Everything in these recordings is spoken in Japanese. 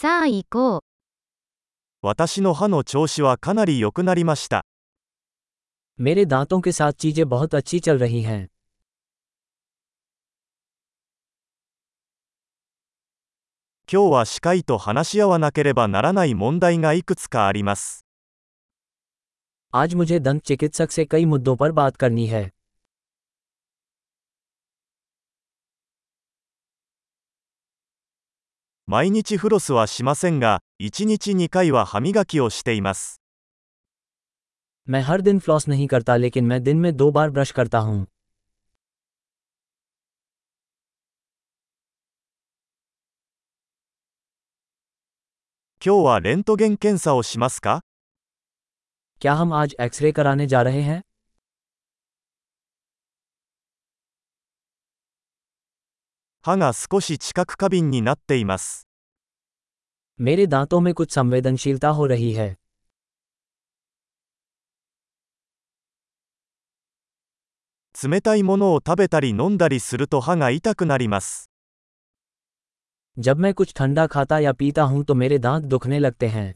さあ行こう。私の歯の調子はかなり良くなりました。 मेरे दांतों के साथ चीजें बहुत अच्छी चल रही हैं 今日は歯科医と話し合わなければならない問題がいくつかあります。 आज मुझे दंत चिकित्सक से कई मुद्दों पर बात करनी है 毎日フロスはしませんが、1日2回は歯磨きをしています。 मैं हर दिन फ्लॉस नहीं करता लेकिन मैं दिन में दो बार ब्रश करता हूँ 今日はレントゲン検査をしますか क्या हम आज एक्सरे कराने जा रहे हैं 歯が少し知覚過敏になっています。 मेरे दांतों में कुछ संवेदनशीलता हो रही है 冷たいものを食べたり飲んだりすると歯が痛くなります。 जब मैं कुछ ठंडा खाता या पीता हूं तो मेरे दांत दुखने लगते हैं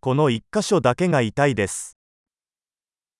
この一箇所だけが痛いです。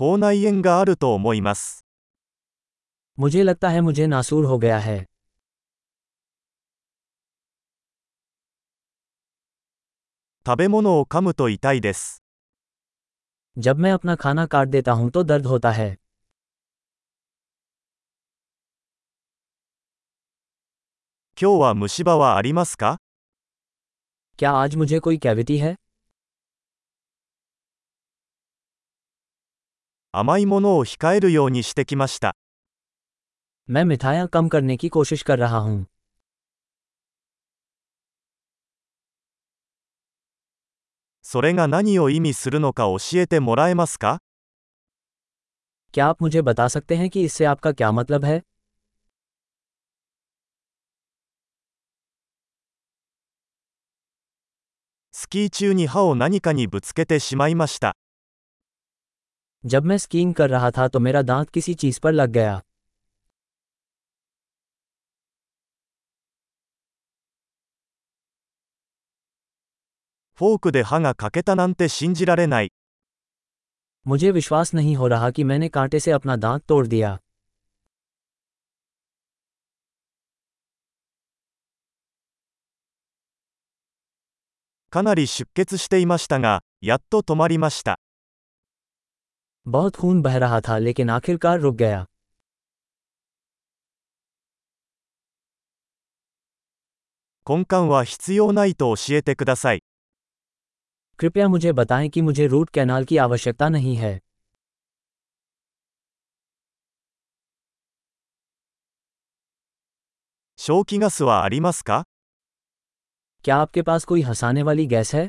口内炎があると思います。 मुझे लगता है मुझे नासूर हो गया है 食べ物を噛むと痛いです。 जब मैं अपना खाना काट देता हूं तो दर्द होता है 今日は虫歯はありますか क्या आज मुझे कोई कैविटी है 甘いものを控えるようにしてきました。 मैं मिठाइयाँ कम करने की कोशिश कर रहा हूँ それが何を意味するのか教えてもらえますか क्या आप मुझे बता सकते हैं कि इससे आपका क्या मतलब है スキー中に歯を何かにぶつけてしまいました。 जब मैं स्कीइंग कर रहा था तो मेरा दांत किसी चीज पर लग गया フォークで歯が欠けたなんて信じられない。 मुझे विश्वास नहीं हो रहा कि मैंने कांटे से अपना दांत तोड़ दिया かなり出血していましたが、やっと止まりました。 बहुत खून बह रहा था लेकिन आखिरकार रुक गया 根幹は必要ないと教えてください。 कृपया मुझे बताएं कि मुझे रूट कैनाल की आवश्यकता नहीं है 消気ガスはありますか क्या आपके पास कोई हंसाने वाली गैस है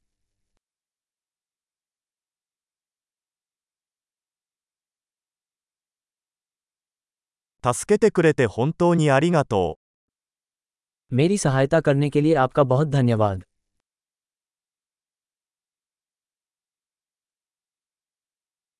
助けてくれて本当にありがとう。 मेरी सहायता करने के लिए आपका बहुत धन्यवाद